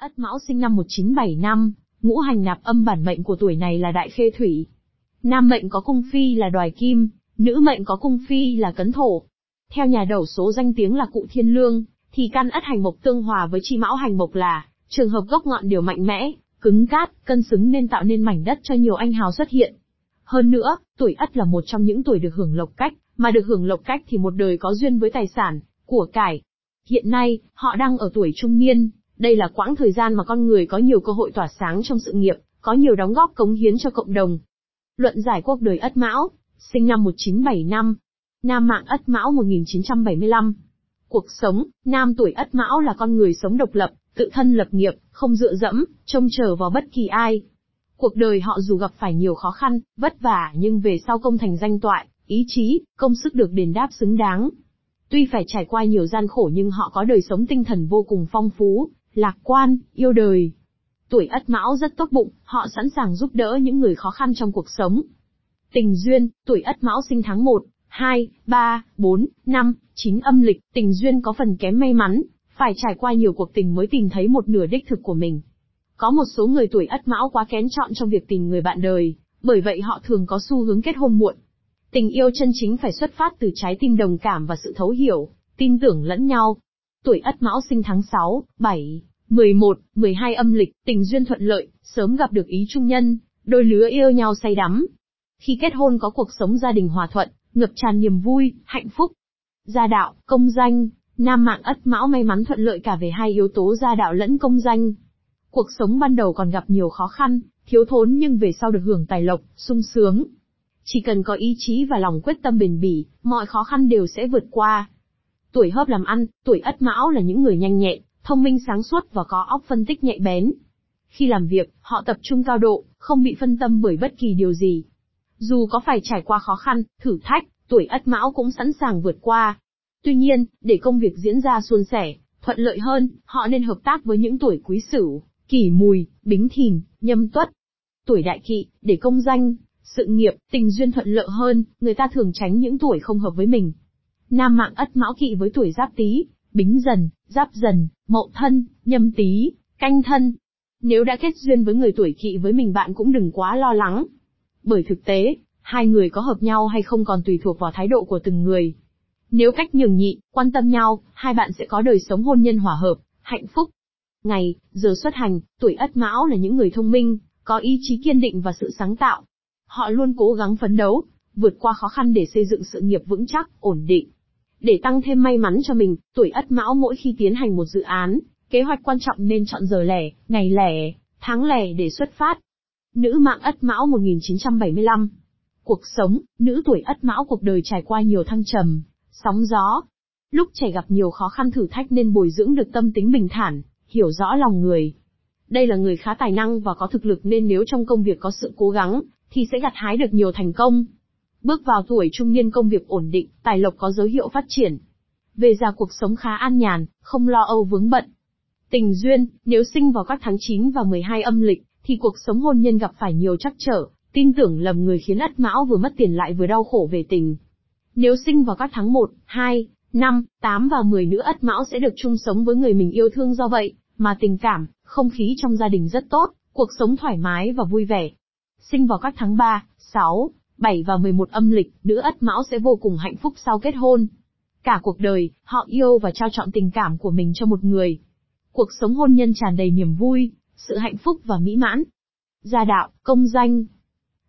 Ất Mão sinh năm 1975, ngũ hành nạp âm bản mệnh của tuổi này là đại khê thủy. Nam mệnh có cung phi là đoài kim, nữ mệnh có cung phi là cấn thổ. Theo nhà đầu số danh tiếng là cụ thiên lương, thì căn ất hành mộc tương hòa với chi mão hành mộc là, trường hợp gốc ngọn đều mạnh mẽ, cứng cát, cân xứng nên tạo nên mảnh đất cho nhiều anh hào xuất hiện. Hơn nữa, tuổi ất là một trong những tuổi được hưởng lộc cách, mà được hưởng lộc cách thì một đời có duyên với tài sản, của cải. Hiện nay, họ đang ở tuổi trung niên, đây là quãng thời gian mà con người có nhiều cơ hội tỏa sáng trong sự nghiệp, có nhiều đóng góp cống hiến cho cộng đồng. Luận giải cuộc đời Ất Mão, sinh năm 1975, Nam mạng Ất Mão 1975. Cuộc sống, nam tuổi Ất Mão là con người sống độc lập, tự thân lập nghiệp, không dựa dẫm, trông chờ vào bất kỳ ai. Cuộc đời họ dù gặp phải nhiều khó khăn, vất vả nhưng về sau công thành danh toại, ý chí, công sức được đền đáp xứng đáng. Tuy phải trải qua nhiều gian khổ nhưng họ có đời sống tinh thần vô cùng phong phú, lạc quan, yêu đời. Tuổi ất mão rất tốt bụng, họ sẵn sàng giúp đỡ những người khó khăn trong cuộc sống. Tình duyên, tuổi ất mão sinh tháng 1, 2, 3, 4, 5, 9 âm lịch, tình duyên có phần kém may mắn, phải trải qua nhiều cuộc tình mới tìm thấy một nửa đích thực của mình. Có một số người tuổi ất mão quá kén chọn trong việc tìm người bạn đời, bởi vậy họ thường có xu hướng kết hôn muộn. Tình yêu chân chính phải xuất phát từ trái tim đồng cảm và sự thấu hiểu, tin tưởng lẫn nhau. Tuổi Ất Mão sinh tháng 6, 7, 11, 12 âm lịch, tình duyên thuận lợi, sớm gặp được ý trung nhân, đôi lứa yêu nhau say đắm. Khi kết hôn có cuộc sống gia đình hòa thuận, ngập tràn niềm vui, hạnh phúc. Gia đạo, công danh, nam mạng Ất Mão may mắn thuận lợi cả về hai yếu tố gia đạo lẫn công danh. Cuộc sống ban đầu còn gặp nhiều khó khăn, thiếu thốn nhưng về sau được hưởng tài lộc, sung sướng. Chỉ cần có ý chí và lòng quyết tâm bền bỉ, mọi khó khăn đều sẽ vượt qua. Tuổi hớp làm ăn, tuổi ất mão là những người nhanh nhẹn, thông minh sáng suốt và có óc phân tích nhạy bén. Khi làm việc, họ tập trung cao độ, không bị phân tâm bởi bất kỳ điều gì. Dù có phải trải qua khó khăn, thử thách, tuổi ất mão cũng sẵn sàng vượt qua. Tuy nhiên, để công việc diễn ra suôn sẻ, thuận lợi hơn, họ nên hợp tác với những tuổi quý sửu, kỷ mùi, bính thìn, nhâm tuất. Tuổi đại kỵ, để công danh, sự nghiệp, tình duyên thuận lợi hơn, người ta thường tránh những tuổi không hợp với mình. Nam mạng ất mão kỵ với tuổi giáp tý, bính dần, giáp dần, mậu thân, nhâm tý, canh thân. Nếu đã kết duyên với người tuổi kỵ với mình bạn cũng đừng quá lo lắng. Bởi thực tế, hai người có hợp nhau hay không còn tùy thuộc vào thái độ của từng người. Nếu cách nhường nhị, quan tâm nhau, hai bạn sẽ có đời sống hôn nhân hòa hợp, hạnh phúc. Ngày, giờ xuất hành, tuổi ất mão là những người thông minh, có ý chí kiên định và sự sáng tạo, Họ luôn cố gắng phấn đấu, vượt qua khó khăn để xây dựng sự nghiệp vững chắc, ổn định. Để tăng thêm may mắn cho mình, tuổi Ất Mão mỗi khi tiến hành một dự án, kế hoạch quan trọng nên chọn giờ lẻ, ngày lẻ, tháng lẻ để xuất phát. Nữ mạng Ất Mão 1975 Cuộc sống, nữ tuổi Ất Mão cuộc đời trải qua nhiều thăng trầm, sóng gió. Lúc trẻ gặp nhiều khó khăn thử thách nên bồi dưỡng được tâm tính bình thản, hiểu rõ lòng người. Đây là người khá tài năng và có thực lực nên nếu trong công việc có sự cố gắng, thì sẽ gặt hái được nhiều thành công. Bước vào tuổi trung niên công việc ổn định, tài lộc có dấu hiệu phát triển. Về già cuộc sống khá an nhàn, không lo âu vướng bận. Tình duyên, nếu sinh vào các tháng 9 và 12 âm lịch, thì cuộc sống hôn nhân gặp phải nhiều trắc trở, tin tưởng lầm người khiến ất mão vừa mất tiền lại vừa đau khổ về tình. Nếu sinh vào các tháng 1, 2, 5, 8 và 10 nữ ất mão sẽ được chung sống với người mình yêu thương do vậy, mà tình cảm, không khí trong gia đình rất tốt, cuộc sống thoải mái và vui vẻ sinh vào các tháng 3, 6, 7 và 11 âm lịch, nữ ất mão sẽ vô cùng hạnh phúc sau kết hôn. Cả cuộc đời, họ yêu và trao chọn tình cảm của mình cho một người. Cuộc sống hôn nhân tràn đầy niềm vui, sự hạnh phúc và mỹ mãn. Gia đạo, công danh.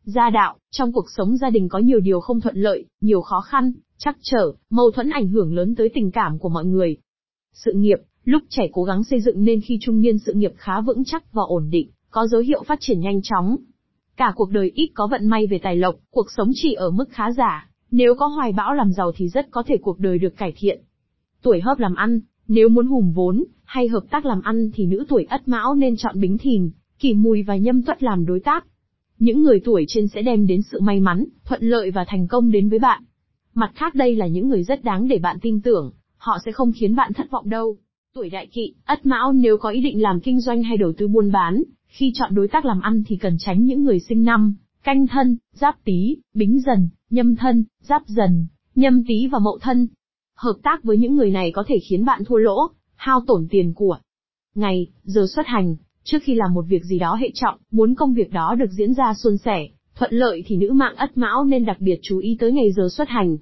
Gia đạo, trong cuộc sống gia đình có nhiều điều không thuận lợi, nhiều khó khăn, chắc trở, mâu thuẫn ảnh hưởng lớn tới tình cảm của mọi người. Sự nghiệp, lúc trẻ cố gắng xây dựng nên khi trung niên sự nghiệp khá vững chắc và ổn định, có dấu hiệu phát triển nhanh chóng. Cả cuộc đời ít có vận may về tài lộc, cuộc sống chỉ ở mức khá giả. Nếu có hoài bão làm giàu thì rất có thể cuộc đời được cải thiện. Tuổi hợp làm ăn, nếu muốn hùm vốn, hay hợp tác làm ăn thì nữ tuổi ất mão nên chọn bính thìn, kỷ mùi và nhâm tuất làm đối tác. Những người tuổi trên sẽ đem đến sự may mắn, thuận lợi và thành công đến với bạn. Mặt khác đây là những người rất đáng để bạn tin tưởng, họ sẽ không khiến bạn thất vọng đâu. Tuổi đại kỵ, ất mão nếu có ý định làm kinh doanh hay đầu tư buôn bán, khi chọn đối tác làm ăn thì cần tránh những người sinh năm, canh thân, giáp tý, bính dần, nhâm thân, giáp dần, nhâm tý và mậu thân. Hợp tác với những người này có thể khiến bạn thua lỗ, hao tổn tiền của. ngày, giờ xuất hành, trước khi làm một việc gì đó hệ trọng, muốn công việc đó được diễn ra suôn sẻ, thuận lợi thì nữ mạng ất mão nên đặc biệt chú ý tới ngày giờ xuất hành.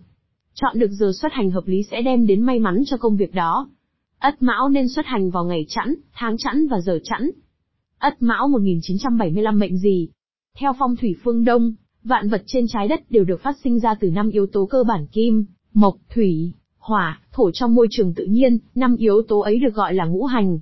Chọn được giờ xuất hành hợp lý sẽ đem đến may mắn cho công việc đó. Ất mão nên xuất hành vào ngày chẵn, tháng chẵn và giờ chẵn. Ất mão 1975 mệnh gì? Theo phong thủy phương Đông, vạn vật trên trái đất đều được phát sinh ra từ năm yếu tố cơ bản kim, mộc, thủy, hỏa, thổ trong môi trường tự nhiên, năm yếu tố ấy được gọi là ngũ hành.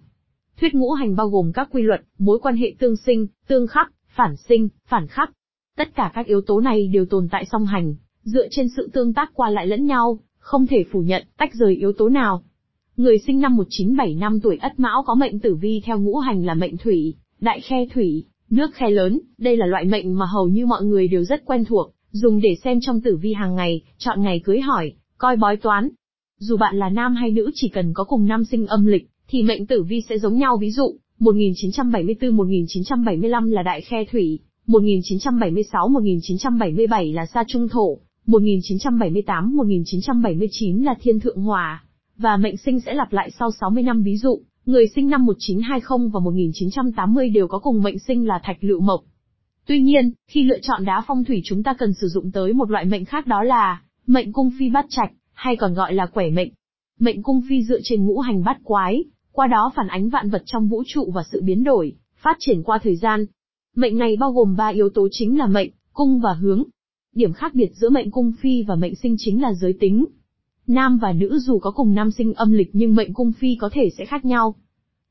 Thuyết ngũ hành bao gồm các quy luật, mối quan hệ tương sinh, tương khắc, phản sinh, phản khắc. Tất cả các yếu tố này đều tồn tại song hành, dựa trên sự tương tác qua lại lẫn nhau, không thể phủ nhận, tách rời yếu tố nào. Người sinh năm 1975 tuổi Ất Mão có mệnh tử vi theo ngũ hành là mệnh thủy, đại khe thủy, nước khe lớn, đây là loại mệnh mà hầu như mọi người đều rất quen thuộc, dùng để xem trong tử vi hàng ngày, chọn ngày cưới hỏi, coi bói toán. Dù bạn là nam hay nữ chỉ cần có cùng năm sinh âm lịch, thì mệnh tử vi sẽ giống nhau ví dụ, 1974-1975 là đại khe thủy, 1976-1977 là sa trung thổ, 1978-1979 là thiên thượng hòa và mệnh sinh sẽ lặp lại sau 60 năm ví dụ, người sinh năm 1920 và 1980 đều có cùng mệnh sinh là thạch lựu mộc. Tuy nhiên, khi lựa chọn đá phong thủy chúng ta cần sử dụng tới một loại mệnh khác đó là mệnh cung phi bát trạch, hay còn gọi là quẻ mệnh. Mệnh cung phi dựa trên ngũ hành bát quái, qua đó phản ánh vạn vật trong vũ trụ và sự biến đổi, phát triển qua thời gian. Mệnh này bao gồm ba yếu tố chính là mệnh, cung và hướng. Điểm khác biệt giữa mệnh cung phi và mệnh sinh chính là giới tính. Nam và nữ dù có cùng nam sinh âm lịch nhưng mệnh cung phi có thể sẽ khác nhau.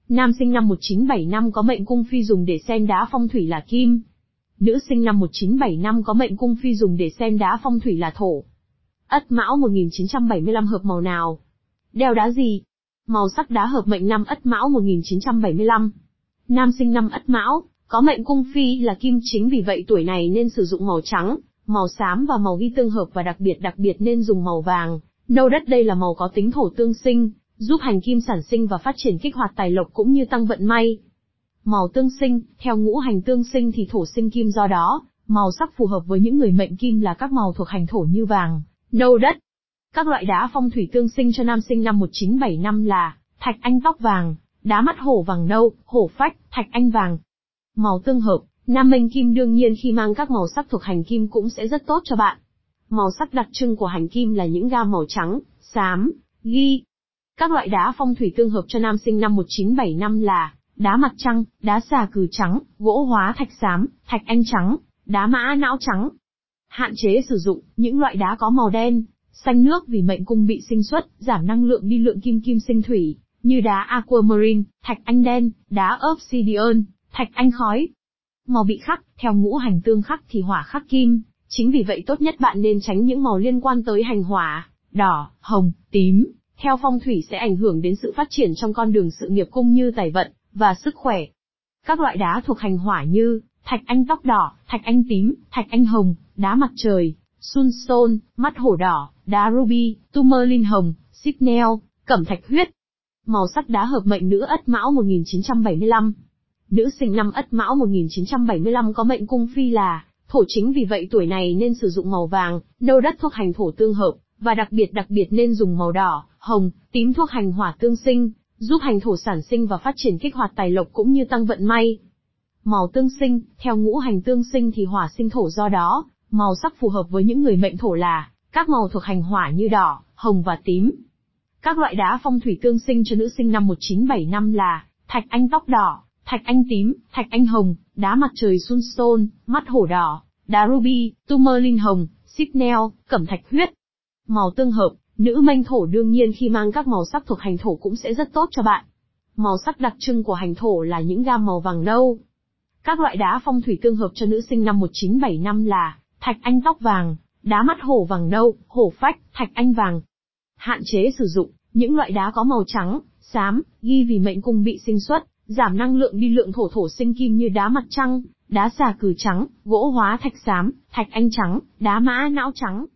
Nam sinh năm 1975 có mệnh cung phi dùng để xem đá phong thủy là kim. Nữ sinh năm 1975 có mệnh cung phi dùng để xem đá phong thủy là thổ. Ất Mão 1975 hợp màu nào? Đeo đá gì? Màu sắc đá hợp mệnh năm Ất Mão 1975. Nam sinh năm Ất Mão, có mệnh cung phi là kim chính vì vậy tuổi này nên sử dụng màu trắng, màu xám và màu ghi tương hợp và đặc biệt đặc biệt nên dùng màu vàng. Nâu đất đây là màu có tính thổ tương sinh, giúp hành kim sản sinh và phát triển kích hoạt tài lộc cũng như tăng vận may. Màu tương sinh, theo ngũ hành tương sinh thì thổ sinh kim do đó, màu sắc phù hợp với những người mệnh kim là các màu thuộc hành thổ như vàng, nâu đất. Các loại đá phong thủy tương sinh cho nam sinh năm 1975 là thạch anh tóc vàng, đá mắt hổ vàng nâu, hổ phách, thạch anh vàng. Màu tương hợp, nam mệnh kim đương nhiên khi mang các màu sắc thuộc hành kim cũng sẽ rất tốt cho bạn. Màu sắc đặc trưng của hành kim là những gam màu trắng, xám, ghi. Các loại đá phong thủy tương hợp cho nam sinh năm 1975 là đá mặt trăng, đá xà cừ trắng, gỗ hóa thạch xám, thạch anh trắng, đá mã não trắng. Hạn chế sử dụng những loại đá có màu đen, xanh nước vì mệnh cung bị sinh xuất, giảm năng lượng đi lượng kim kim sinh thủy, như đá aquamarine, thạch anh đen, đá obsidian, thạch anh khói. Màu bị khắc, theo ngũ hành tương khắc thì hỏa khắc kim, chính vì vậy tốt nhất bạn nên tránh những màu liên quan tới hành hỏa, đỏ, hồng, tím, theo phong thủy sẽ ảnh hưởng đến sự phát triển trong con đường sự nghiệp cũng như tài vận, và sức khỏe. Các loại đá thuộc hành hỏa như, thạch anh tóc đỏ, thạch anh tím, thạch anh hồng, đá mặt trời, sunstone, mắt hổ đỏ, đá ruby, tourmaline hồng, signal, cẩm thạch huyết. Màu sắc đá hợp mệnh nữ Ất Mão 1975. Nữ sinh năm Ất Mão 1975 có mệnh cung phi là thổ chính vì vậy tuổi này nên sử dụng màu vàng, nâu đất thuộc hành thổ tương hợp, và đặc biệt đặc biệt nên dùng màu đỏ, hồng, tím thuộc hành hỏa tương sinh, giúp hành thổ sản sinh và phát triển kích hoạt tài lộc cũng như tăng vận may. Màu tương sinh, theo ngũ hành tương sinh thì hỏa sinh thổ do đó, màu sắc phù hợp với những người mệnh thổ là các màu thuộc hành hỏa như đỏ, hồng và tím. Các loại đá phong thủy tương sinh cho nữ sinh năm 1975 là thạch anh tóc đỏ, thạch anh tím, thạch anh hồng, đá mặt trời sunstone, mắt hổ đỏ, đá ruby, tourmaline hồng, signal, cẩm thạch huyết. Màu tương hợp, nữ mệnh thổ đương nhiên khi mang các màu sắc thuộc hành thổ cũng sẽ rất tốt cho bạn. Màu sắc đặc trưng của hành thổ là những gam màu vàng nâu. Các loại đá phong thủy tương hợp cho nữ sinh năm 1975 là thạch anh tóc vàng, đá mắt hổ vàng nâu, hổ phách, thạch anh vàng. Hạn chế sử dụng những loại đá có màu trắng, xám, ghi vì mệnh cung bị sinh xuất, giảm năng lượng đi lượng thổ thổ sinh kim như đá mặt trăng, đá xà cừ trắng, gỗ hóa thạch xám, thạch anh trắng, đá mã não trắng.